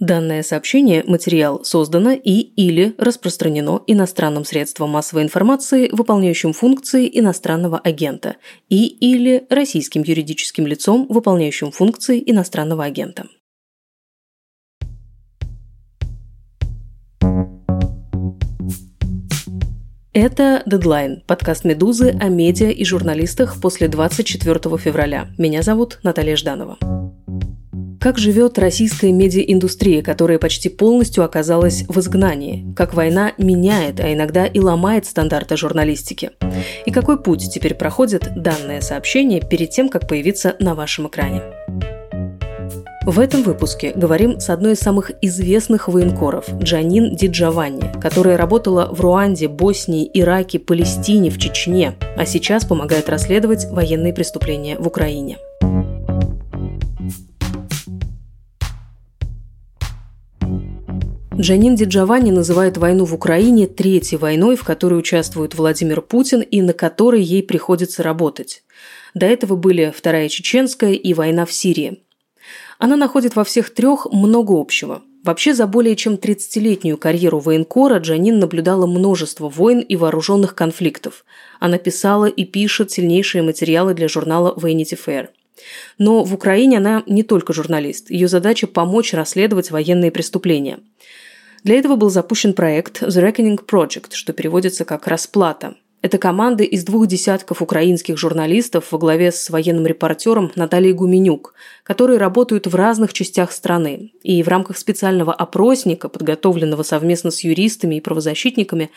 Данное сообщение, материал создано и или распространено иностранным средством массовой информации, выполняющим функции иностранного агента, и или российским юридическим лицом, выполняющим функции иностранного агента. Это «Дедлайн» – подкаст «Медузы» о медиа и журналистах после 24 февраля. Меня зовут Наталья Жданова. Как живет российская медиаиндустрия, которая почти полностью оказалась в изгнании? Как война меняет, а иногда и ломает стандарты журналистики? И какой путь теперь проходит данное сообщение перед тем, как появиться на вашем экране? В этом выпуске говорим с одной из самых известных военкоров – Джанин Диджаванни, которая работала в Руанде, Боснии, Ираке, Палестине, в Чечне, а сейчас помогает расследовать военные преступления в Украине – Джанин Диджавани называет войну в Украине третьей войной, в которой участвует Владимир Путин и на которой ей приходится работать. До этого были Вторая Чеченская и война в Сирии. Она находит во всех трех много общего. Вообще за более чем 30-летнюю карьеру военкора Джанин наблюдала множество войн и вооруженных конфликтов. Она писала и пишет сильнейшие материалы для журнала Vanity Fair. Но в Украине она не только журналист. Ее задача – помочь расследовать военные преступления – для этого был запущен проект The Reckoning Project, что переводится как «Расплата». Это команда из двух десятков украинских журналистов во главе с военным репортером Натальей Гуменюк, которые работают в разных частях страны. И в рамках специального опросника, подготовленного совместно с юристами и правозащитниками,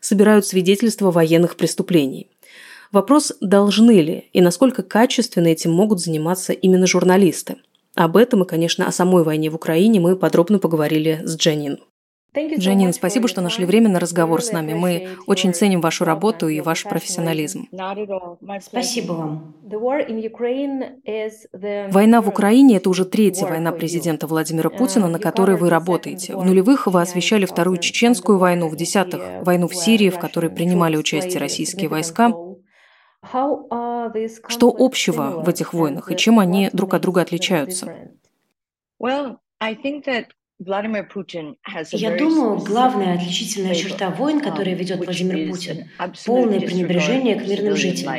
собирают свидетельства военных преступлений. Вопрос, должны ли и насколько качественно этим могут заниматься именно журналисты. Об этом и, конечно, о самой войне в Украине мы подробно поговорили с Дженнин. Дженнин, спасибо, что нашли время на разговор с нами. Мы очень ценим вашу работу и ваш профессионализм. Спасибо вам. Война в Украине – это уже третья война президента Владимира uh, Путина, на которой вы работаете. В нулевых вы освещали Вторую Чеченскую войну, в десятых – войну в Сирии, в которой принимали участие российские войска. Что общего в этих войнах и чем они друг от друга отличаются? Я думаю, главная отличительная черта войн, которые ведет Владимир Путин, полное пренебрежение к мирным жителям.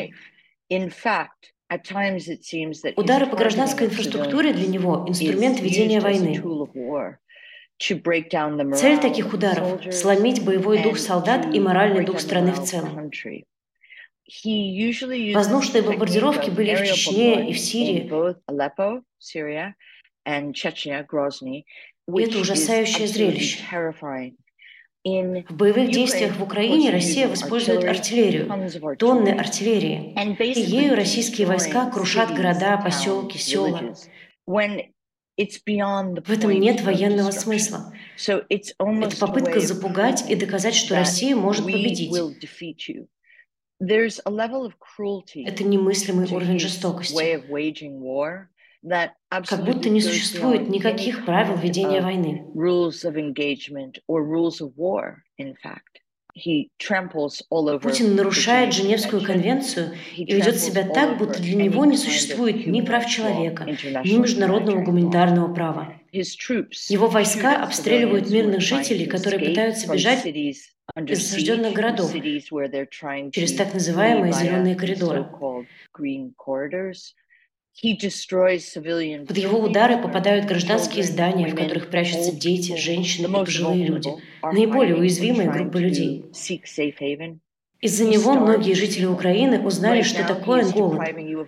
Удары по гражданской инфраструктуре для него – инструмент ведения войны. Цель таких ударов – сломить боевой дух солдат и моральный дух страны в целом. Воздушные бомбардировки были и в Чечне, и в Сирии. Это ужасающее зрелище. В боевых действиях в Украине Россия использует артиллерию, тонны артиллерии, и ею российские войска крушат города, поселки, села. В этом нет военного смысла. Это попытка запугать и доказать, что Россия может победить. Это немыслимый уровень жестокости как будто не существует никаких правил ведения войны. Путин нарушает Женевскую конвенцию и ведет себя так, будто для него не существует ни прав человека, ни международного гуманитарного права. Его войска обстреливают мирных жителей, которые пытаются бежать из осажденных городов через так называемые зеленые коридоры. Под его удары попадают гражданские здания, в которых прячутся дети, женщины и пожилые люди, наиболее уязвимые группы людей. Из-за него многие жители Украины узнали, что такое голод.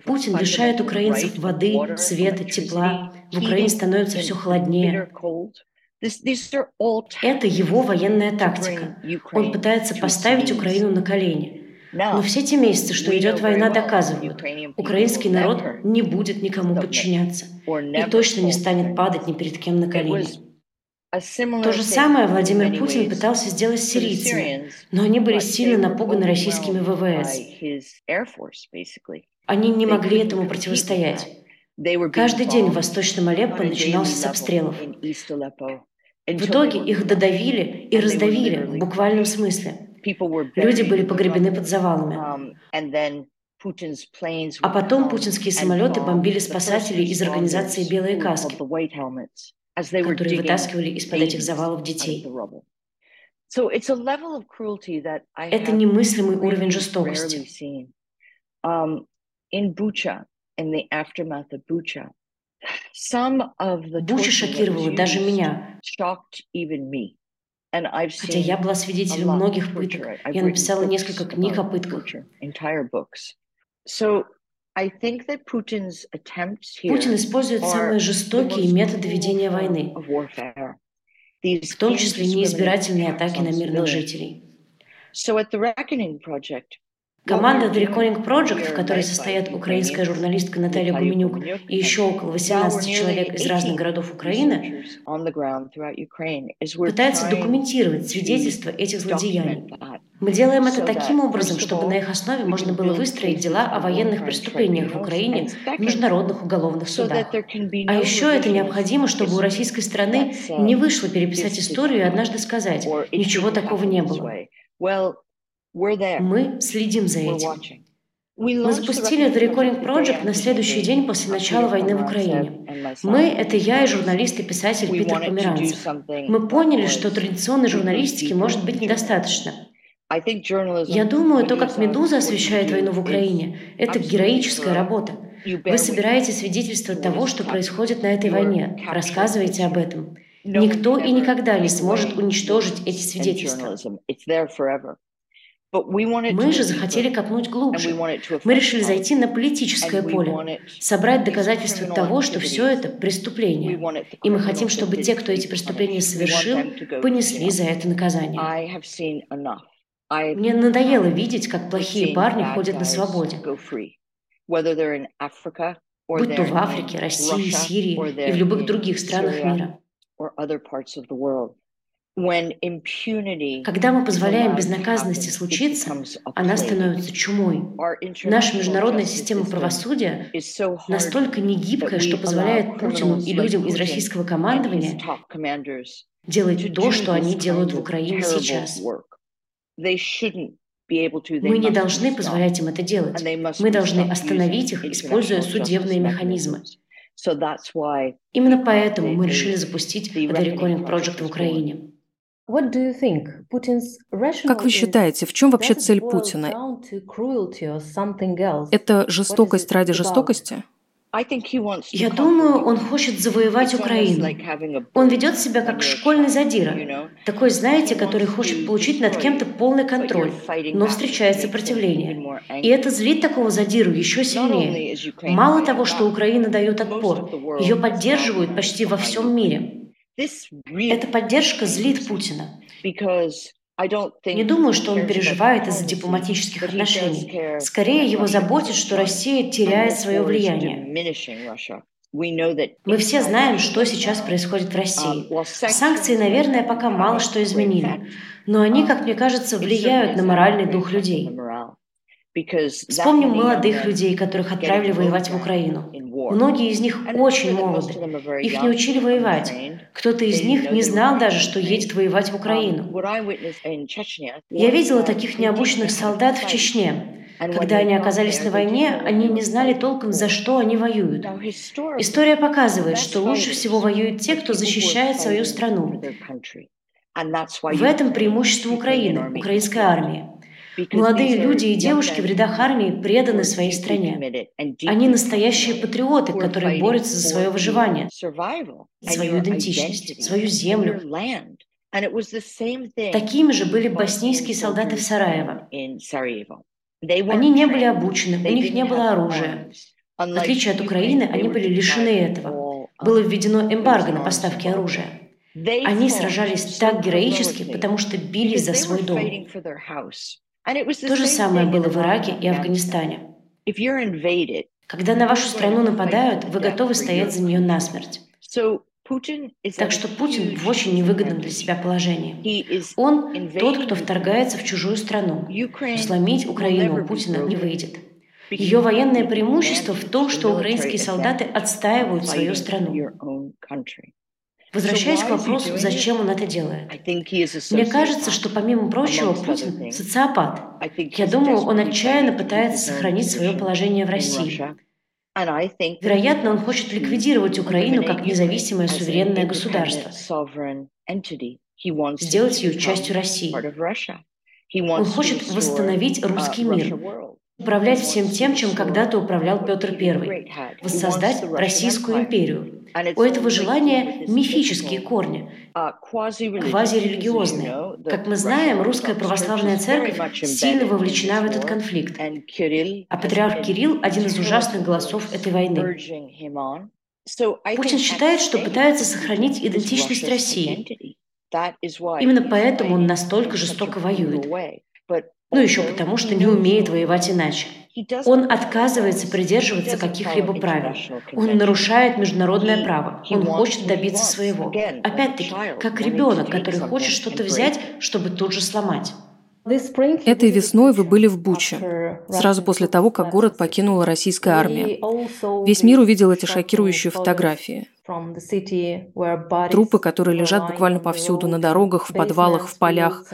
Путин лишает украинцев воды, света, тепла. В Украине становится все холоднее. Это его военная тактика. Он пытается поставить Украину на колени. Но все те месяцы, что идет война, доказывают, украинский народ не будет никому подчиняться и точно не станет падать ни перед кем на колени. То же самое Владимир Путин пытался сделать с сирийцами, но они были сильно напуганы российскими ВВС. Они не могли этому противостоять. Каждый день в Восточном Алеппо начинался с обстрелов. В итоге их додавили и раздавили в буквальном смысле. Люди были погребены под завалами. Um, а потом путинские самолеты бомбили спасателей из организации «Белые каски». которые вытаскивали из-под этих завалов детей. Это немыслимый уровень жестокости. Um, Буча шокировала даже меня. Хотя я была свидетелем многих пыток. Я написала несколько книг о пытках. Путин использует самые жестокие методы ведения войны, в том числе неизбирательные атаки на мирных жителей. Команда The Reckoning Project, в которой состоят украинская журналистка Наталья Гуменюк и еще около 18 человек из разных городов Украины, пытается документировать свидетельства этих злодеяний. Мы делаем это таким образом, чтобы на их основе можно было выстроить дела о военных преступлениях в Украине в международных уголовных судах. А еще это необходимо, чтобы у российской страны не вышло переписать историю и однажды сказать, ничего такого не было. Мы следим за этим. Мы запустили The Recording Project на следующий день после начала войны в Украине. Мы — это я и журналист и писатель Питер Померанцев. Мы поняли, что традиционной журналистики может быть недостаточно. Я думаю, то, как «Медуза» освещает войну в Украине, это героическая работа. Вы собираете свидетельства того, что происходит на этой войне, рассказываете об этом. Никто и никогда не сможет уничтожить эти свидетельства. Мы же захотели копнуть глубже. Мы решили зайти на политическое поле, собрать доказательства того, что все это преступление. И мы хотим, чтобы те, кто эти преступления совершил, понесли за это наказание. Мне надоело видеть, как плохие парни ходят на свободе. Будь то в Африке, России, Сирии и в любых других странах мира. Когда мы позволяем безнаказанности случиться, она становится чумой. Наша международная система правосудия настолько негибкая, что позволяет Путину и людям из российского командования делать то, что они делают в Украине сейчас. Мы не должны позволять им это делать. Мы должны остановить их, используя судебные механизмы. Именно поэтому мы решили запустить The Recording Project в Украине. Как вы считаете, в чем вообще цель Путина? Это жестокость ради жестокости? Я думаю, он хочет завоевать Украину. Он ведет себя как школьный задира. Такой, знаете, который хочет получить над кем-то полный контроль, но встречает сопротивление. И это злит такого задиру еще сильнее. Мало того, что Украина дает отпор, ее поддерживают почти во всем мире. Эта поддержка злит Путина. Не думаю, что он переживает из-за дипломатических отношений. Скорее, его заботит, что Россия теряет свое влияние. Мы все знаем, что сейчас происходит в России. Um, Санкции, наверное, пока мало что изменили, но они, как мне кажется, влияют на моральный дух людей. Вспомним молодых людей, которых отправили воевать в Украину. Многие из них очень молоды. Их не учили воевать. Кто-то из них не знал даже, что едет воевать в Украину. Я видела таких необученных солдат в Чечне. Когда они оказались на войне, они не знали толком, за что они воюют. История показывает, что лучше всего воюют те, кто защищает свою страну. В этом преимущество Украины, украинской армии. Молодые люди и девушки в рядах армии преданы своей стране. Они настоящие патриоты, которые борются за свое выживание, свою идентичность, свою землю. Такими же были боснийские солдаты в Сараево. Они не были обучены, у них не было оружия. В отличие от Украины, они были лишены этого. Было введено эмбарго на поставки оружия. Они сражались так героически, потому что бились за свой дом. То же самое было в Ираке и Афганистане. Когда на вашу страну нападают, вы готовы стоять за нее насмерть. Так что Путин в очень невыгодном для себя положении. Он тот, кто вторгается в чужую страну. Сломить Украину у Путина не выйдет. Ее военное преимущество в том, что украинские солдаты отстаивают свою страну. Возвращаясь к вопросу, зачем он это делает. Мне кажется, что помимо прочего, Путин социопат. Я думаю, он отчаянно пытается сохранить свое положение в России. Вероятно, он хочет ликвидировать Украину как независимое суверенное государство, сделать ее частью России. Он хочет восстановить русский мир, управлять всем тем, чем когда-то управлял Петр I, воссоздать Российскую империю. У этого желания мифические корни, квазирелигиозные. Как мы знаем, русская православная церковь сильно вовлечена в этот конфликт, а патриарх Кирилл – один из ужасных голосов этой войны. Путин считает, что пытается сохранить идентичность России. Именно поэтому он настолько жестоко воюет. Ну, еще потому, что не умеет воевать иначе. Он отказывается придерживаться каких-либо правил. Он нарушает международное право. Он хочет добиться своего. Опять-таки, как ребенок, который хочет что-то взять, чтобы тут же сломать. Этой весной вы были в Буче, сразу после того, как город покинула российская армия. Весь мир увидел эти шокирующие фотографии. Трупы, которые лежат буквально повсюду, на дорогах, в подвалах, в полях.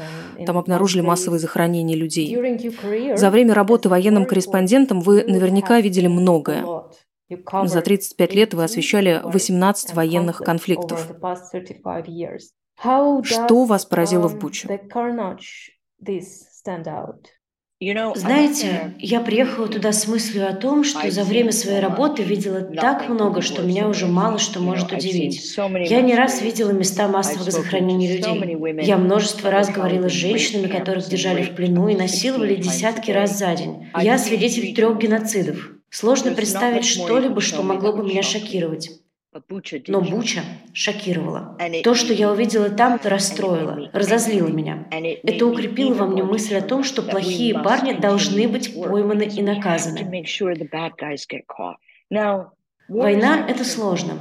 Там обнаружили массовые захоронения людей. За время работы военным корреспондентом вы наверняка видели многое. За 35 лет вы освещали 18 военных конфликтов. Что вас поразило в Буче? Знаете, я приехала туда с мыслью о том, что за время своей работы видела так много, что меня уже мало что может удивить. Я не раз видела места массового захоронения людей. Я множество раз говорила с женщинами, которых держали в плену и насиловали десятки раз за день. Я свидетель трех геноцидов. Сложно представить что-либо, что могло бы меня шокировать. Но Буча шокировала. То, что я увидела там, расстроило, разозлило меня. Это укрепило во мне мысль о том, что плохие парни должны быть пойманы и наказаны. Война — это сложно.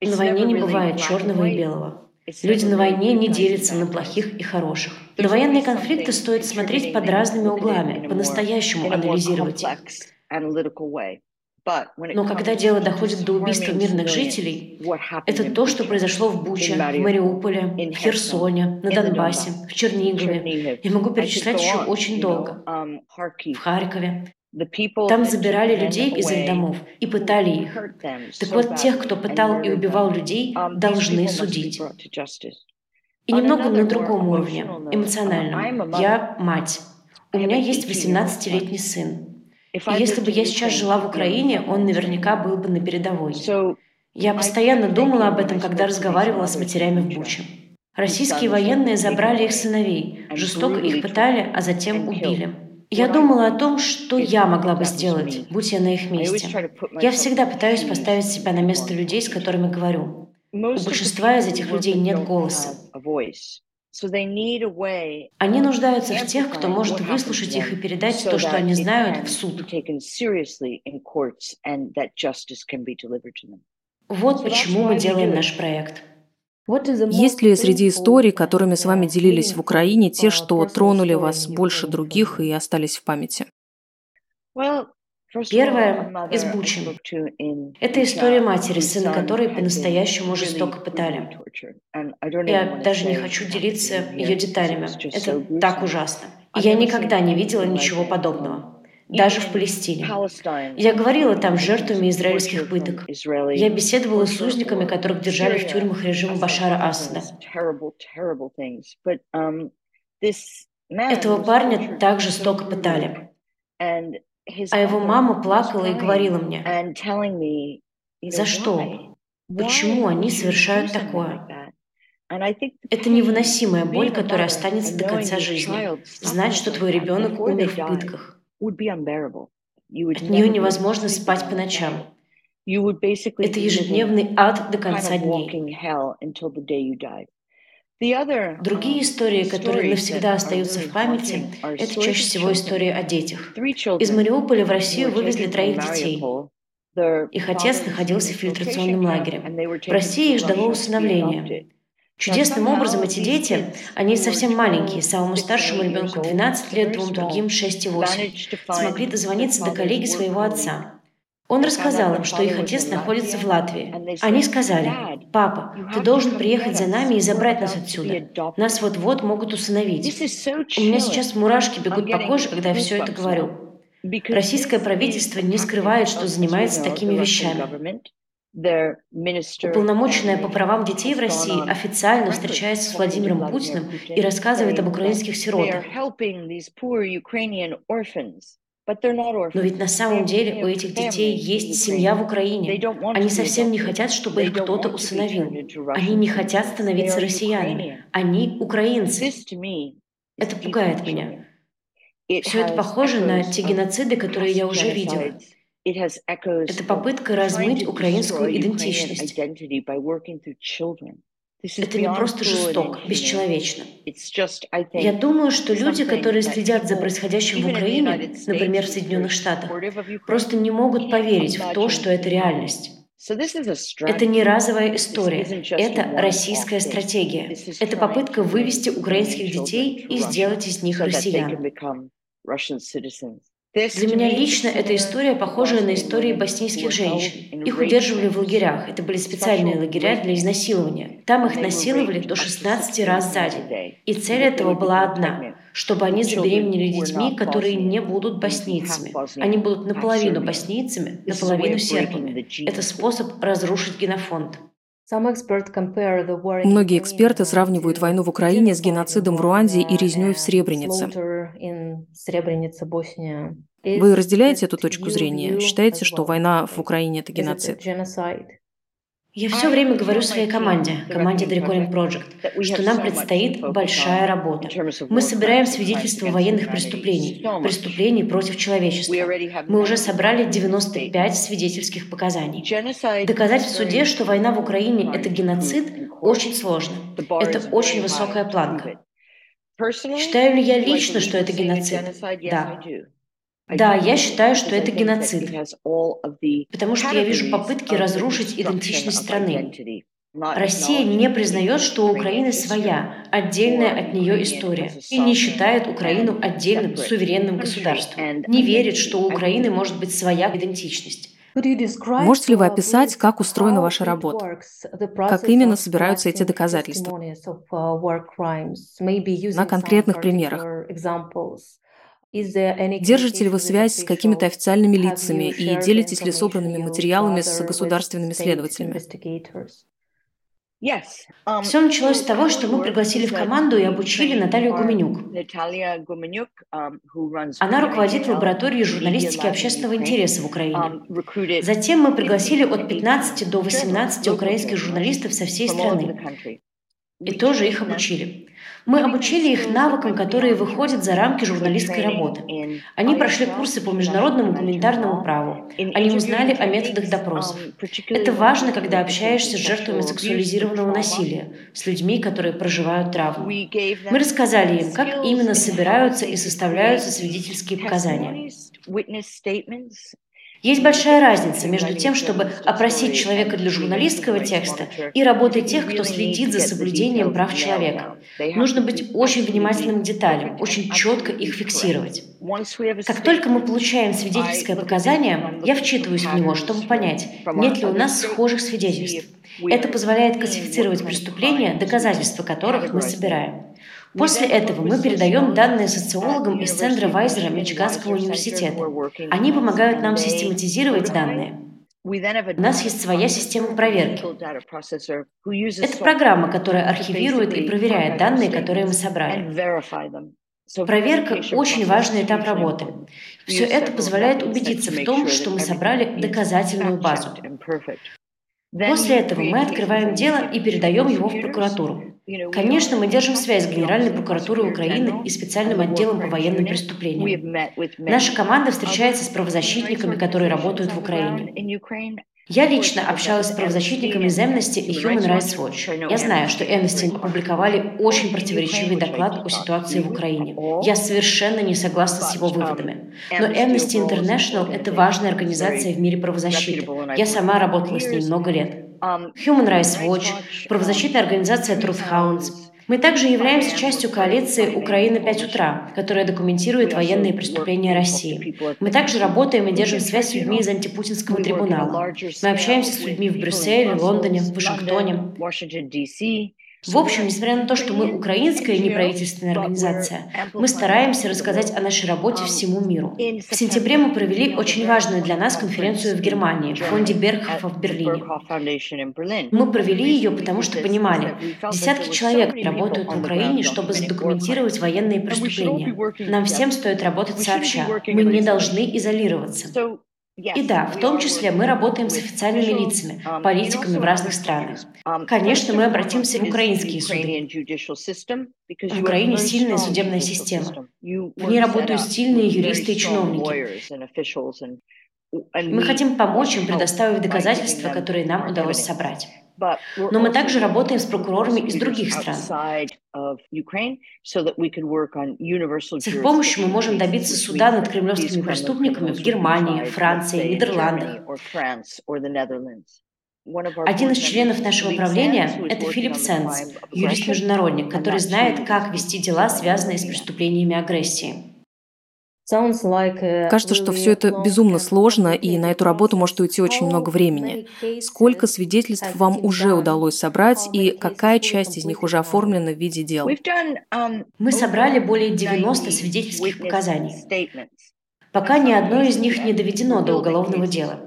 На войне не бывает черного и белого. Люди на войне не делятся на плохих и хороших. На военные конфликты стоит смотреть под разными углами, по-настоящему анализировать их. Но когда дело доходит до убийства мирных жителей, это то, что произошло в Буче, в Мариуполе, в Херсоне, на Донбассе, в Чернигове. Я могу перечислять еще очень долго. Um, в Харькове. Там забирали людей из их домов и пытали их. Так вот, тех, кто пытал и убивал людей, um, должны судить. И немного на другом уровне, эмоциональном. Я мать. У меня есть 18-летний сын. Если бы я сейчас жила в Украине, он наверняка был бы на передовой. Я постоянно думала об этом, когда разговаривала с матерями в Буче. Российские военные забрали их сыновей, жестоко их пытали, а затем убили. Я думала о том, что я могла бы сделать, будь я на их месте. Я всегда пытаюсь поставить себя на место людей, с которыми говорю. У большинства из этих людей нет голоса. Они нуждаются в тех, кто может выслушать их и передать то, что они знают, в суд. Вот почему мы делаем наш проект. Есть ли среди историй, которыми с вами делились в Украине, те, что тронули вас больше других и остались в памяти? Первая из Бучи. Это история матери, сына которой по-настоящему жестоко пытали. Я даже не хочу делиться ее деталями. Это так ужасно. Я никогда не видела ничего подобного даже в Палестине. Я говорила там с жертвами израильских пыток. Я беседовала с узниками, которых держали в тюрьмах режима Башара Асада. Этого парня так жестоко пытали. А его мама плакала и говорила мне, за что? Почему они совершают такое? Это невыносимая боль, которая останется до конца жизни. Знать, что твой ребенок умер в пытках. От нее невозможно спать по ночам. Это ежедневный ад до конца дней. Другие истории, которые навсегда остаются в памяти, это чаще всего истории о детях. Из Мариуполя в Россию вывезли троих детей. Их отец находился в фильтрационном лагере. В России их ждало усыновление. Чудесным образом эти дети, они совсем маленькие, самому старшему ребенку 12 лет, двум другим 6 и 8, смогли дозвониться до коллеги своего отца. Он рассказал им, что их отец находится в Латвии. Они сказали, «Папа, ты должен приехать за нами и забрать нас отсюда. Нас вот-вот могут усыновить». У меня сейчас мурашки бегут по коже, когда я все это говорю. Российское правительство не скрывает, что занимается такими вещами. Уполномоченная по правам детей в России официально встречается с Владимиром Путиным и рассказывает об украинских сиротах. Но ведь на самом деле у этих детей есть семья в Украине. Они совсем не хотят, чтобы их кто-то усыновил. Они не хотят становиться россиянами. Они украинцы. Это пугает меня. Все это похоже на те геноциды, которые я уже видела. Это попытка размыть украинскую идентичность. Это не просто жестоко, бесчеловечно. Я думаю, что люди, которые следят за происходящим в Украине, например, в Соединенных Штатах, просто не могут поверить в то, что это реальность. Это не разовая история, это российская стратегия. Это попытка вывести украинских детей и сделать из них россиян. Для меня лично эта история похожа на истории боснийских женщин. Их удерживали в лагерях. Это были специальные лагеря для изнасилования. Там их насиловали до 16 раз за день. И цель этого была одна – чтобы они забеременели детьми, которые не будут боснийцами. Они будут наполовину боснийцами, наполовину сербами. Это способ разрушить генофонд. Многие эксперты сравнивают войну в Украине с геноцидом в Руанде и резней в Сребренице. Вы разделяете эту точку зрения? Считаете, что война в Украине – это геноцид? Я все время говорю своей команде, команде The Recording Project, что нам предстоит большая работа. Мы собираем свидетельства военных преступлений, преступлений против человечества. Мы уже собрали 95 свидетельских показаний. Доказать в суде, что война в Украине – это геноцид, очень сложно. Это очень высокая планка. Считаю ли я лично, что это геноцид? Да. Да, я считаю, что это геноцид, потому что я вижу попытки разрушить идентичность страны. Россия не признает, что у Украины своя, отдельная от нее история, и не считает Украину отдельным, суверенным государством. Не верит, что у Украины может быть своя идентичность. Можете ли вы описать, как устроена ваша работа? Как именно собираются эти доказательства? На конкретных примерах. Держите ли вы связь с какими-то официальными лицами и делитесь ли собранными материалами с государственными следователями? Um, Все началось с того, что мы пригласили в команду и обучили Наталью Гуменюк. Um, Она руководит лабораторией журналистики общественного интереса в Украине. Um, Затем мы пригласили от 15 до 18 украинских журналистов со всей страны и тоже их обучили. Мы обучили их навыкам, которые выходят за рамки журналистской работы. Они прошли курсы по международному гуманитарному праву. Они узнали о методах допросов. Это важно, когда общаешься с жертвами сексуализированного насилия, с людьми, которые проживают травму. Мы рассказали им, как именно собираются и составляются свидетельские показания. Есть большая разница между тем, чтобы опросить человека для журналистского текста и работой тех, кто следит за соблюдением прав человека. Нужно быть очень внимательным к деталям, очень четко их фиксировать. Как только мы получаем свидетельское показание, я вчитываюсь в него, чтобы понять, нет ли у нас схожих свидетельств. Это позволяет классифицировать преступления, доказательства которых мы собираем. После этого мы передаем данные социологам из Центра Вайзера Мичиганского университета. Они помогают нам систематизировать данные. У нас есть своя система проверки. Это программа, которая архивирует и проверяет данные, которые мы собрали. Проверка – очень важный этап работы. Все это позволяет убедиться в том, что мы собрали доказательную базу. После этого мы открываем дело и передаем его в прокуратуру. Конечно, мы держим связь с Генеральной прокуратурой Украины и специальным отделом по военным преступлениям. Наша команда встречается с правозащитниками, которые работают в Украине. Я лично общалась с правозащитниками из Amnesty и Human Rights Watch. Я знаю, что Amnesty опубликовали очень противоречивый доклад о ситуации в Украине. Я совершенно не согласна с его выводами. Но Amnesty International – это важная организация в мире правозащиты. Я сама работала с ней много лет. Human Rights Watch, правозащитная организация Truth Hounds – мы также являемся частью коалиции «Украина 5 утра», которая документирует военные преступления России. Мы также работаем и держим связь с людьми из антипутинского трибунала. Мы общаемся с людьми в Брюсселе, Лондоне, Вашингтоне. В общем, несмотря на то, что мы украинская неправительственная организация, мы стараемся рассказать о нашей работе всему миру. В сентябре мы провели очень важную для нас конференцию в Германии, в фонде Бергхофа в Берлине. Мы провели ее, потому что понимали, десятки человек работают в Украине, чтобы задокументировать военные преступления. Нам всем стоит работать сообща. Мы не должны изолироваться. И да, в том числе мы работаем с официальными лицами, политиками в разных странах. Конечно, мы обратимся в украинские суды. В Украине сильная судебная система. В ней работают сильные юристы и чиновники. Мы хотим помочь им, предоставив доказательства, которые нам удалось собрать. Но мы также работаем с прокурорами из других стран. С их помощью мы можем добиться суда над кремлевскими преступниками в Германии, Франции, Нидерландах. Один из членов нашего правления – это Филипп Сенс, юрист-международник, который знает, как вести дела, связанные с преступлениями агрессии. Кажется, что все это безумно сложно, и на эту работу может уйти очень много времени. Сколько свидетельств вам уже удалось собрать, и какая часть из них уже оформлена в виде дел? Um, Мы собрали более 90 свидетельских показаний. Пока ни одно из них не доведено до уголовного дела.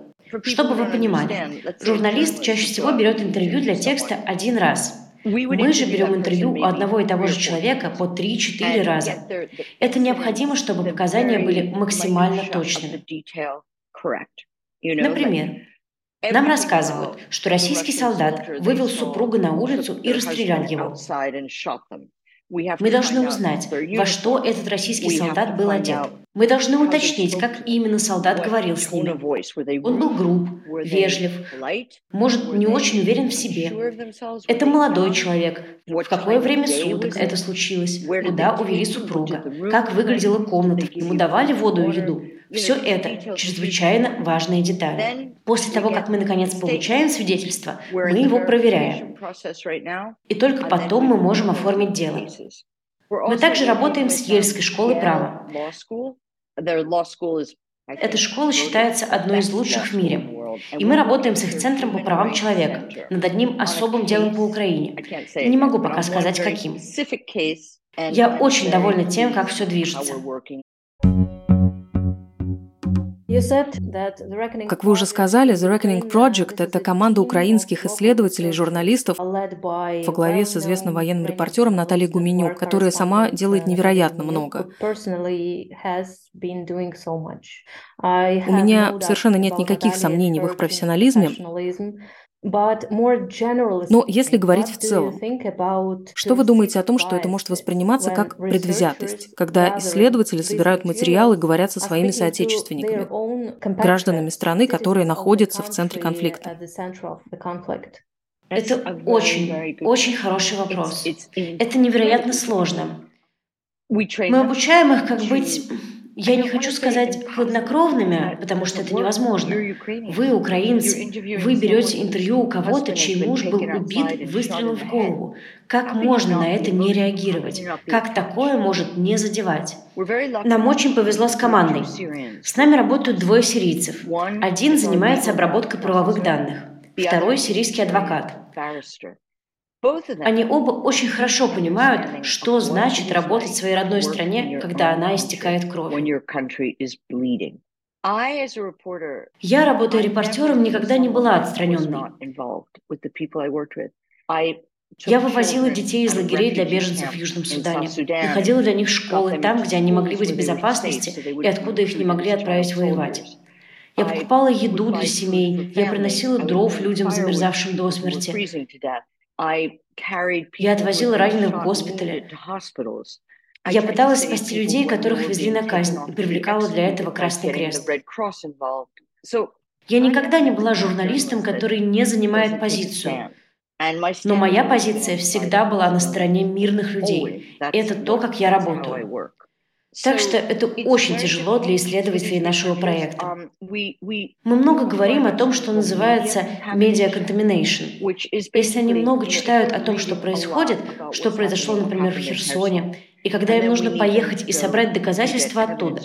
Чтобы вы понимали, журналист чаще всего берет интервью для текста один раз – мы же берем интервью у одного и того же человека по 3-4 раза. Это необходимо, чтобы показания были максимально точными. Например, нам рассказывают, что российский солдат вывел супруга на улицу и расстрелял его. Мы должны узнать, во что этот российский солдат был одет. Мы должны уточнить, как именно солдат говорил с ними. Он был груб, вежлив, может, не очень уверен в себе. Это молодой человек. В какое время суток это случилось? Куда увели супруга? Как выглядела комната? Ему давали воду и еду? Все это чрезвычайно важные детали. После того, как мы наконец получаем свидетельство, мы его проверяем. И только потом мы можем оформить дело. Мы также работаем с Ельской школой права. Эта школа считается одной из лучших в мире. И мы работаем с их Центром по правам человека над одним особым делом по Украине. Не могу пока сказать, каким. Я очень довольна тем, как все движется. Как вы уже сказали, The Reckoning Project — это команда украинских исследователей и журналистов во главе с известным военным репортером Натальей Гуменюк, которая сама делает невероятно много. У меня совершенно нет никаких сомнений в их профессионализме, но если говорить в целом, что вы думаете о том, что это может восприниматься как предвзятость, когда исследователи собирают материалы и говорят со своими соотечественниками, гражданами страны, которые находятся в центре конфликта? Это очень, очень хороший вопрос. Это невероятно сложно. Мы обучаем их, как быть я не хочу сказать хладнокровными, потому что это невозможно. Вы, украинцы, вы берете интервью у кого-то, чей муж был убит выстрелом в голову. Как можно на это не реагировать? Как такое может не задевать? Нам очень повезло с командой. С нами работают двое сирийцев. Один занимается обработкой правовых данных, второй – сирийский адвокат. Они оба очень хорошо понимают, что значит работать в своей родной стране, когда она истекает кровью. Я, работая репортером, никогда не была отстраненной. Я вывозила детей из лагерей для беженцев в Южном Судане, находила для них школы там, где они могли быть в безопасности и откуда их не могли отправить воевать. Я покупала еду для семей, я приносила дров людям, замерзавшим до смерти. Я отвозила раненых в госпитали. Я пыталась спасти людей, которых везли на казнь, и привлекала для этого Красный Крест. Я никогда не была журналистом, который не занимает позицию. Но моя позиция всегда была на стороне мирных людей. Это то, как я работаю. Так что это очень тяжело для исследователей нашего проекта. Um, Мы много говорим о том, что называется media contamination. Если они много читают о том, что происходит, что произошло, например, в Херсоне, и когда им нужно поехать и собрать доказательства оттуда.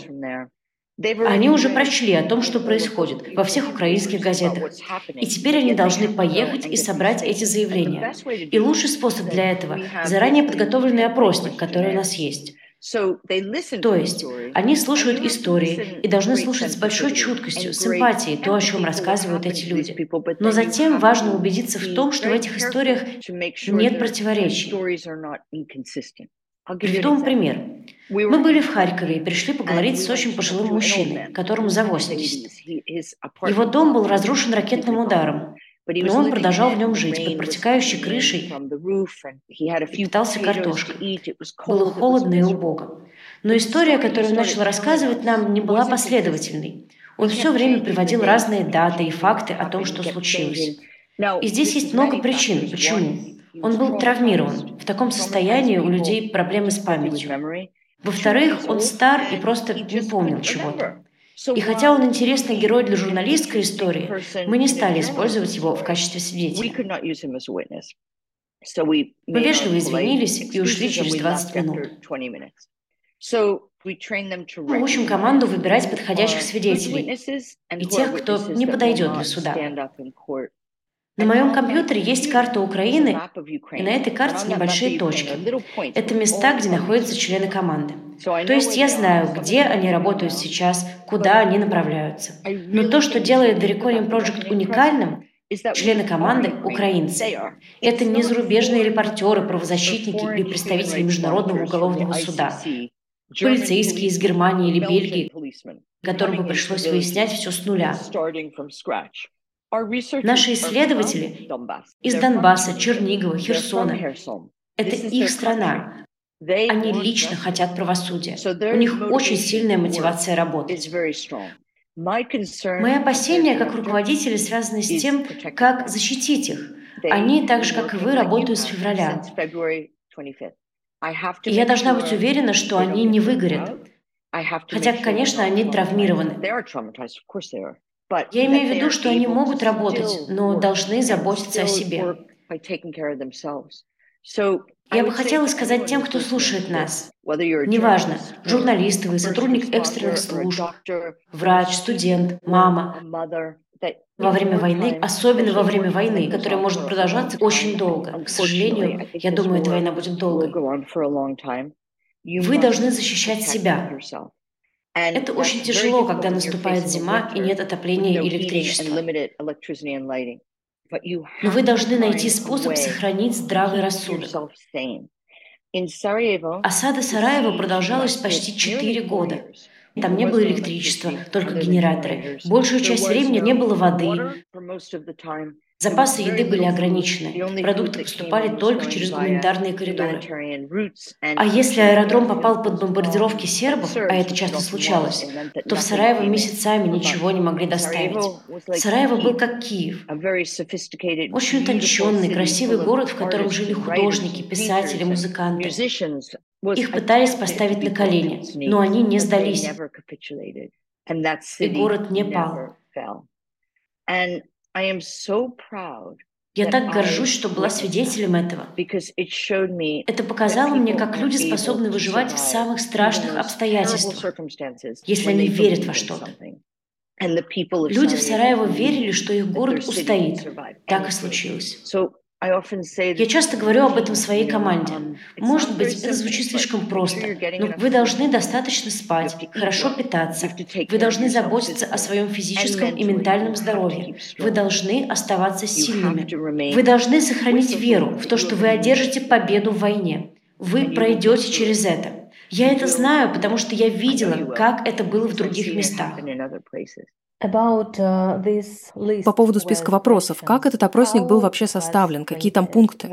Они уже прочли о том, что происходит во всех украинских газетах. И теперь они должны поехать и собрать эти заявления. И лучший способ для этого – заранее подготовленный опросник, который у нас есть. То есть они слушают истории и должны слушать с большой чуткостью, симпатией то, о чем рассказывают эти люди. Но затем важно убедиться в том, что в этих историях нет противоречий. Приведу вам пример. Мы были в Харькове и пришли поговорить с очень пожилым мужчиной, которому за 80. Его дом был разрушен ракетным ударом, но он продолжал в нем жить под протекающей крышей и питался картошкой. Было холодно и убого. Но история, которую он начал рассказывать нам, не была последовательной. Он все время приводил разные даты и факты о том, что случилось. И здесь есть много причин, почему. Он был травмирован. В таком состоянии у людей проблемы с памятью. Во-вторых, он стар и просто не помнил чего-то. И хотя он интересный герой для журналистской истории, мы не стали использовать его в качестве свидетеля. Мы вежливо извинились и ушли через 20 минут. Мы учим команду выбирать подходящих свидетелей и тех, кто не подойдет для суда. На моем компьютере есть карта Украины, и на этой карте небольшие точки. Это места, где находятся члены команды. То есть я знаю, где они работают сейчас, куда они направляются. Но то, что делает The Recording Project уникальным, члены команды – украинцы. Это не зарубежные репортеры, правозащитники или представители Международного уголовного суда. Полицейские из Германии или Бельгии, которым бы пришлось выяснять все с нуля. Наши исследователи из Донбасса, Чернигова, Херсона – это их страна. Они лично хотят правосудия. У них очень сильная мотивация работать. Мои опасения как руководители связаны с тем, как защитить их. Они, так же как и вы, работают с февраля. И я должна быть уверена, что они не выгорят. Хотя, конечно, они травмированы. Я имею в виду, что они могут работать, но должны заботиться о себе. Я бы хотела сказать тем, кто слушает нас, неважно, журналист вы, сотрудник экстренных служб, врач, студент, мама, во время войны, особенно во время войны, которая может продолжаться очень долго. К сожалению, я думаю, эта война будет долгой. Вы должны защищать себя. Это очень тяжело, когда наступает зима и нет отопления и электричества. Но вы должны найти способ сохранить здравый рассудок. Осада Сараева продолжалась почти 4 года. Там не было электричества, только генераторы. Большую часть времени не было воды. Запасы еды были ограничены. Продукты поступали только через гуманитарные коридоры. А если аэродром попал под бомбардировки сербов, а это часто случалось, то в Сараево месяцами ничего не могли доставить. Сараево был как Киев. Очень утонченный, красивый город, в котором жили художники, писатели, музыканты. Их пытались поставить на колени, но они не сдались. И город не пал. Я так горжусь, что была свидетелем этого. Это показало мне, как люди способны выживать в самых страшных обстоятельствах, если они верят во что-то. Люди в Сараево верили, что их город устоит. Так и случилось. Я часто говорю об этом своей команде. Может быть, это звучит слишком просто, но вы должны достаточно спать, хорошо питаться, вы должны заботиться о своем физическом и ментальном здоровье, вы должны оставаться сильными, вы должны сохранить веру в то, что вы одержите победу в войне. Вы пройдете через это. Я это знаю, потому что я видела, как это было в других местах. Uh, По поводу списка вопросов, как этот опросник был вообще составлен, какие там пункты?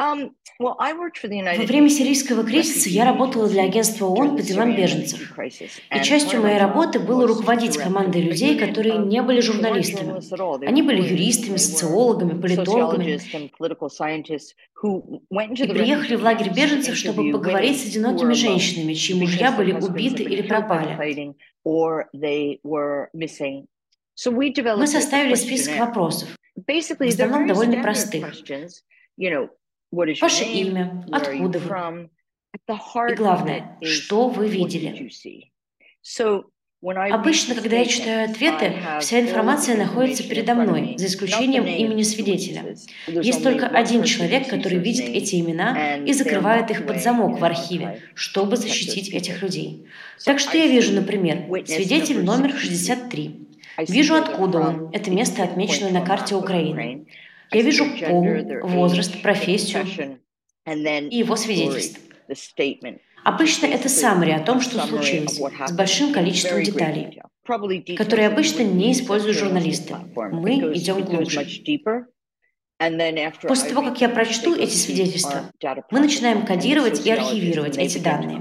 Um, Во время сирийского кризиса я работала для агентства ООН по делам беженцев. И частью моей работы было руководить командой людей, которые не были журналистами. Они были юристами, социологами, политологами. И приехали в лагерь беженцев, чтобы поговорить с одинокими женщинами, чьи мужья были убиты или пропали. Мы составили список вопросов, в основном довольно простых. Ваше имя, откуда вы? И главное, что вы видели? Обычно, когда я читаю ответы, вся информация находится передо мной, за исключением имени свидетеля. Есть только один человек, который видит эти имена и закрывает их под замок в архиве, чтобы защитить этих людей. Так что я вижу, например, свидетель номер 63. Вижу, откуда он. Это место отмечено на карте Украины. Я вижу пол, возраст, профессию и его свидетельство. Обычно это саммари о том, что случилось, с большим количеством деталей, которые обычно не используют журналисты. Мы идем глубже. После того, как я прочту эти свидетельства, мы начинаем кодировать и архивировать эти данные.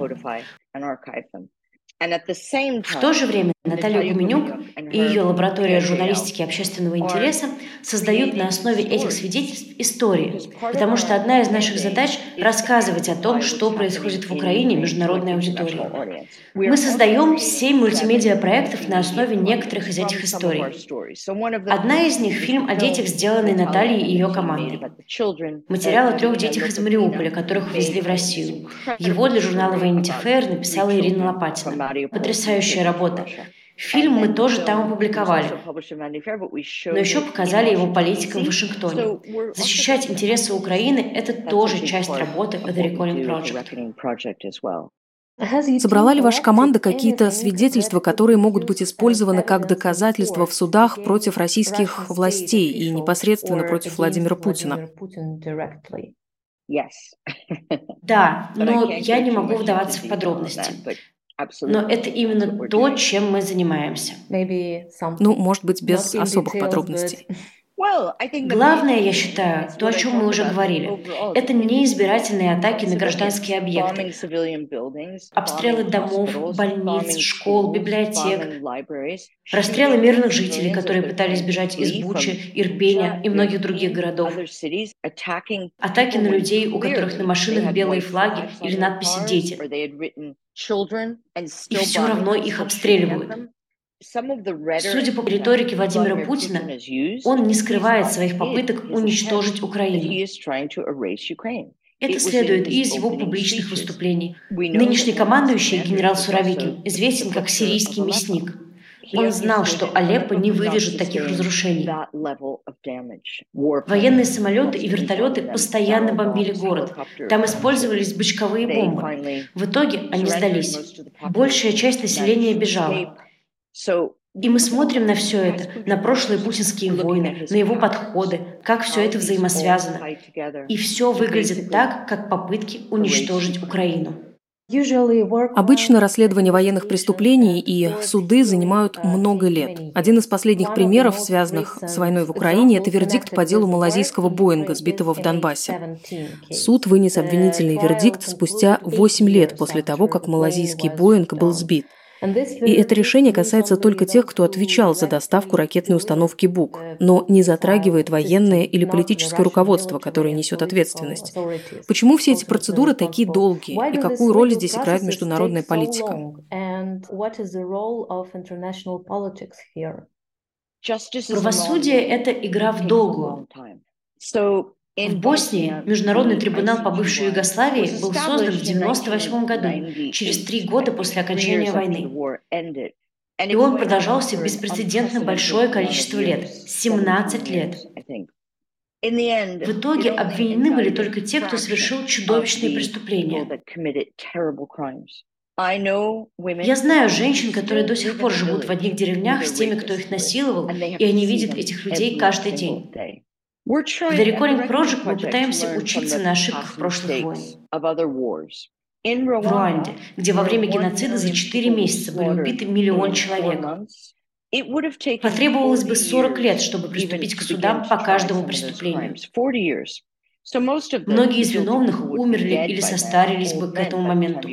В то же время Наталья Гуменюк и ее лаборатория журналистики общественного интереса создают на основе этих свидетельств истории, потому что одна из наших задач – рассказывать о том, что происходит в Украине международной аудитории. Мы создаем семь мультимедиа-проектов на основе некоторых из этих историй. Одна из них – фильм о детях, сделанный Натальей и ее командой. Материал о трех детях из Мариуполя, которых увезли в Россию. Его для журнала Vanity Fair написала Ирина Лопатина. Потрясающая работа. Фильм мы тоже там опубликовали, но еще показали его политикам в Вашингтоне. Защищать интересы Украины – это тоже часть работы The Recalling Project. Собрала ли ваша команда какие-то свидетельства, которые могут быть использованы как доказательства в судах против российских властей и непосредственно против Владимира Путина? Да, но я не могу вдаваться в подробности. Но это именно то, чем мы занимаемся. Ну, может быть, без особых подробностей. Главное, я считаю, то, о чем мы уже говорили, это неизбирательные атаки на гражданские объекты, обстрелы домов, больниц, школ, библиотек, расстрелы мирных жителей, которые пытались бежать из Бучи, Ирпеня и многих других городов, атаки на людей, у которых на машинах белые флаги или надписи «Дети», и все равно их обстреливают. Судя по риторике Владимира Путина, он не скрывает своих попыток уничтожить Украину. Это следует и из его публичных выступлений. Нынешний командующий генерал Суровикин известен как сирийский мясник. Он знал, что Алеппо не выдержит таких разрушений. Военные самолеты и вертолеты постоянно бомбили город. Там использовались бочковые бомбы. В итоге они сдались. Большая часть населения бежала. И мы смотрим на все это, на прошлые путинские войны, на его подходы, как все это взаимосвязано. И все выглядит так, как попытки уничтожить Украину. Обычно расследование военных преступлений и суды занимают много лет. Один из последних примеров, связанных с войной в Украине, это вердикт по делу малазийского Боинга, сбитого в Донбассе. Суд вынес обвинительный вердикт спустя 8 лет после того, как малазийский Боинг был сбит. И это решение касается только тех, кто отвечал за доставку ракетной установки БУК, но не затрагивает военное или политическое руководство, которое несет ответственность. Почему все эти процедуры такие долгие, и какую роль здесь играет международная политика? Правосудие – это игра в долгую. В Боснии Международный трибунал по бывшей Югославии был создан в 1998 году, через три года после окончания войны. И он продолжался беспрецедентно большое количество лет – 17 лет. В итоге обвинены были только те, кто совершил чудовищные преступления. Я знаю женщин, которые до сих пор живут в одних деревнях с теми, кто их насиловал, и они видят этих людей каждый день. The Recording Project мы пытаемся учиться на ошибках прошлых войн. В Руанде, где во время геноцида за 4 месяца были убиты миллион человек. Потребовалось бы 40 лет, чтобы приступить к судам по каждому преступлению. Многие из виновных умерли или состарились бы к этому моменту.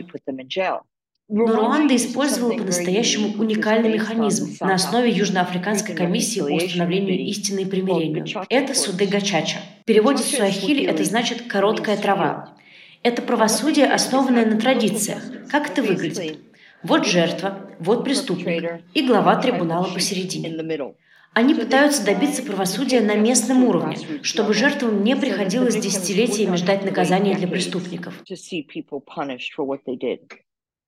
Но Руанда использовала по-настоящему уникальный механизм на основе Южноафриканской комиссии по установлению истины и примирению. Это суды Гачача. В переводе с суахили это значит «короткая трава». Это правосудие, основанное на традициях. Как это выглядит? Вот жертва, вот преступник и глава трибунала посередине. Они пытаются добиться правосудия на местном уровне, чтобы жертвам не приходилось десятилетиями ждать наказания для преступников.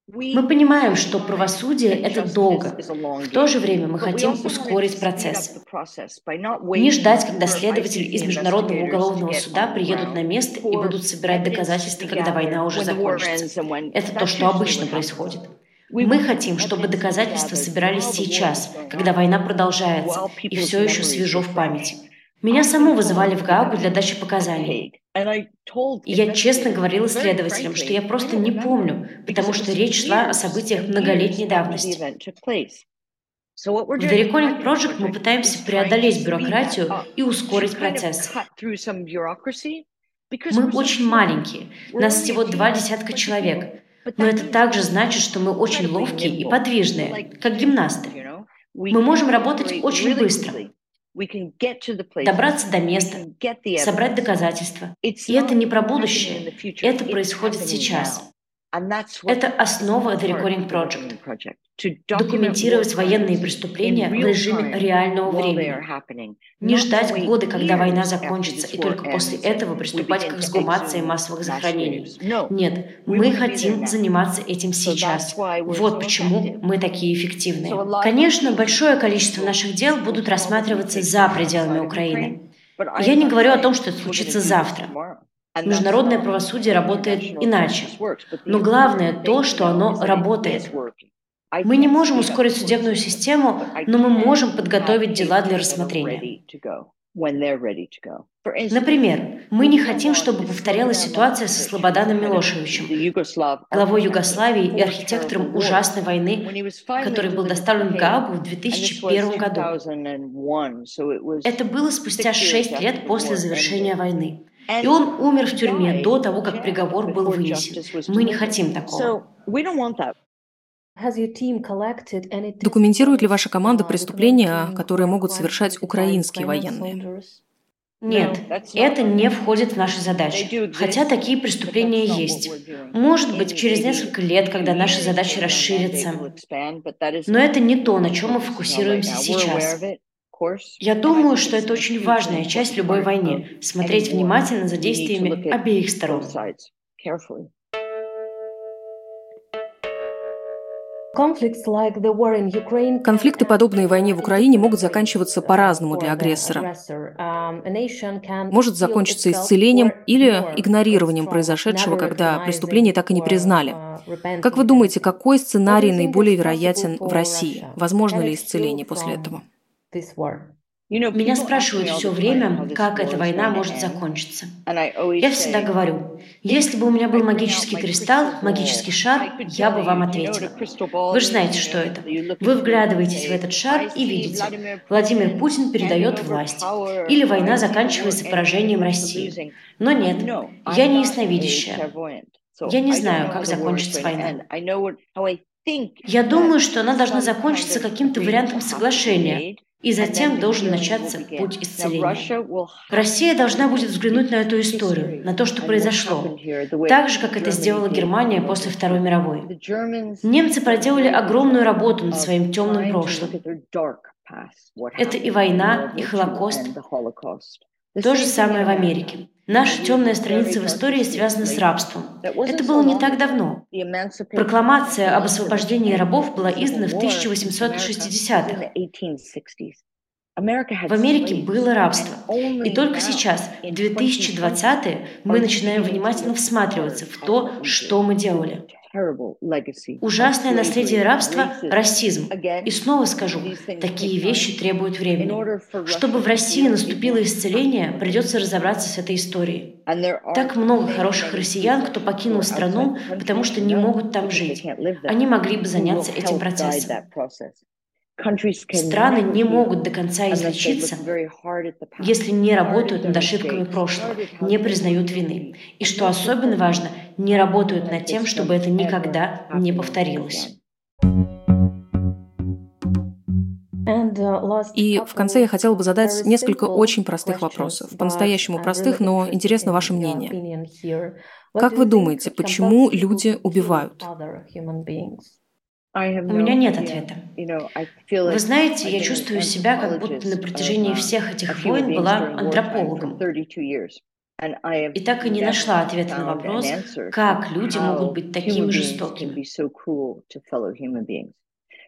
Мы понимаем, что правосудие – это долго. В то же время мы хотим ускорить процесс. Не ждать, когда следователи из Международного уголовного суда приедут на место и будут собирать доказательства, когда война уже закончится. Это то, что обычно происходит. Мы хотим, чтобы доказательства собирались сейчас, когда война продолжается и все еще свежо в памяти. Меня саму вызывали в Гаагу для дачи показаний. И я честно говорила следователям, что я просто не помню, потому что речь шла о событиях многолетней давности. В The Recalling Project мы пытаемся преодолеть бюрократию и ускорить процесс. Мы очень маленькие, нас всего два десятка человек, но это также значит, что мы очень ловкие и подвижные, как гимнасты. Мы можем работать очень быстро добраться до места, собрать доказательства. И это не про будущее, это происходит сейчас. Это основа The Recording Project документировать военные преступления в режиме реального времени. Не ждать годы, когда война закончится, и только после этого приступать к эксгумации массовых захоронений. Нет, мы хотим заниматься этим сейчас. Вот почему мы такие эффективные. Конечно, большое количество наших дел будут рассматриваться за пределами Украины. Я не говорю о том, что это случится завтра. Международное правосудие работает иначе. Но главное то, что оно работает. Мы не можем ускорить судебную систему, но мы можем подготовить дела для рассмотрения. Например, мы не хотим, чтобы повторялась ситуация со Слободаном Милошевичем, главой Югославии и архитектором ужасной войны, который был доставлен в Гаагу в 2001 году. Это было спустя шесть лет после завершения войны. И он умер в тюрьме до того, как приговор был вынесен. Мы не хотим такого. Документирует ли ваша команда преступления, которые могут совершать украинские военные? Нет, это не входит в наши задачи. Хотя такие преступления есть. Может быть, через несколько лет, когда наши задачи расширятся. Но это не то, на чем мы фокусируемся сейчас. Я думаю, что это очень важная часть любой войны – смотреть внимательно за действиями обеих сторон. Конфликты, подобные войне в Украине, могут заканчиваться по-разному для агрессора. Um, Может закончиться исцелением или игнорированием произошедшего, когда преступление так и не признали. Uh, как вы думаете, какой сценарий наиболее вероятен в России? Возможно ли исцеление после этого? Меня спрашивают все время, как эта война может закончиться. Я всегда говорю, если бы у меня был магический кристалл, магический шар, я бы вам ответила. Вы же знаете, что это. Вы вглядываетесь в этот шар и видите, Владимир Путин передает власть. Или война заканчивается поражением России. Но нет, я не ясновидящая. Я не знаю, как закончится война. Я думаю, что она должна закончиться каким-то вариантом соглашения, и затем должен начаться путь исцеления. Россия должна будет взглянуть на эту историю, на то, что произошло, так же, как это сделала Германия после Второй мировой. Немцы проделали огромную работу над своим темным прошлым. Это и война, и Холокост. То же самое в Америке. Наша темная страница в истории связана с рабством. Это было не так давно. Прокламация об освобождении рабов была издана в 1860-х. В Америке было рабство. И только сейчас, в 2020-е, мы начинаем внимательно всматриваться в то, что мы делали. Ужасное наследие рабства – расизм. И снова скажу, такие вещи требуют времени. Чтобы в России наступило исцеление, придется разобраться с этой историей. Так много хороших россиян, кто покинул страну, потому что не могут там жить. Они могли бы заняться этим процессом. Страны не могут до конца излечиться, если не работают над ошибками прошлого, не признают вины. И что особенно важно, не работают над тем, чтобы это никогда не повторилось. Uh, И в конце я хотела бы задать несколько очень простых вопросов. По-настоящему uh, простых, но интересно ваше мнение. Как вы думаете, почему люди убивают? У меня нет ответа. Вы знаете, я чувствую себя, как будто на протяжении всех этих войн была антропологом. И так и не нашла ответа на вопрос, как люди могут быть такими жестокими.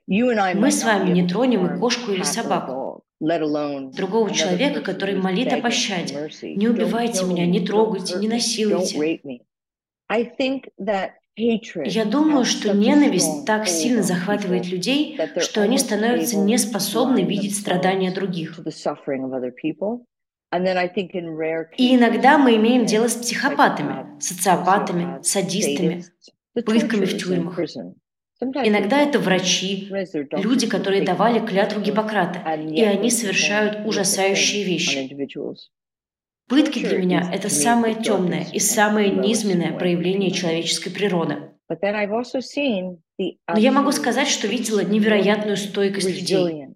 Мы с вами не тронем и кошку или собаку, другого человека, который молит о пощаде. Не убивайте меня, не трогайте, не насилуйте. Я думаю, что ненависть так сильно захватывает людей, что они становятся неспособны видеть страдания других. И иногда мы имеем дело с психопатами, социопатами, садистами, пытками в тюрьмах. Иногда это врачи, люди, которые давали клятву Гиппократа, и они совершают ужасающие вещи. Пытки для меня – это самое темное и самое низменное проявление человеческой природы. Но я могу сказать, что видела невероятную стойкость людей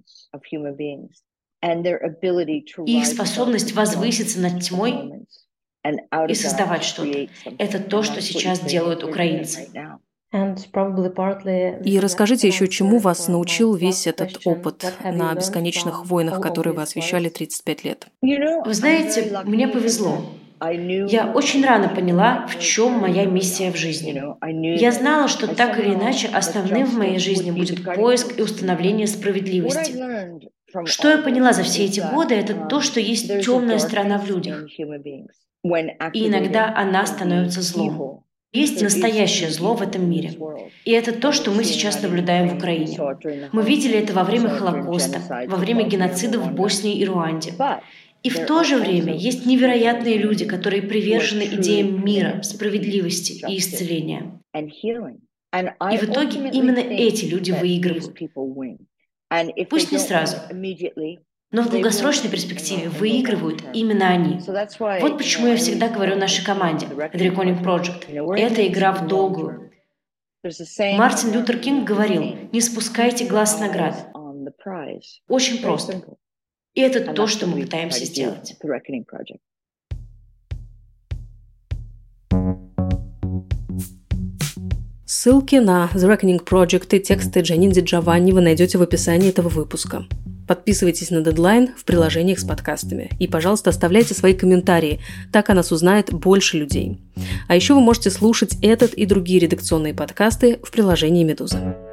и их способность возвыситься над тьмой и создавать что-то. Это то, что сейчас делают украинцы. И расскажите еще, чему вас научил весь этот опыт на бесконечных войнах, которые вы освещали 35 лет? Вы знаете, мне повезло. Я очень рано поняла, в чем моя миссия в жизни. Я знала, что так или иначе основным в моей жизни будет поиск и установление справедливости. Что я поняла за все эти годы, это то, что есть темная сторона в людях. И иногда она становится злом. Есть настоящее зло в этом мире. И это то, что мы сейчас наблюдаем в Украине. Мы видели это во время Холокоста, во время геноцида в Боснии и Руанде. И в то же время есть невероятные люди, которые привержены идеям мира, справедливости и исцеления. И в итоге именно эти люди выигрывают. Пусть не сразу, но в долгосрочной перспективе выигрывают именно они. Вот почему я всегда говорю нашей команде The Reckoning Project. Это игра в долгую. Мартин Лютер Кинг говорил, не спускайте глаз с награды. Очень просто. И это то, что мы пытаемся сделать. Ссылки на The Reckoning Project и тексты Джанинди Джованни вы найдете в описании этого выпуска. Подписывайтесь на дедлайн в приложениях с подкастами. И, пожалуйста, оставляйте свои комментарии, так о нас узнает больше людей. А еще вы можете слушать этот и другие редакционные подкасты в приложении «Медуза».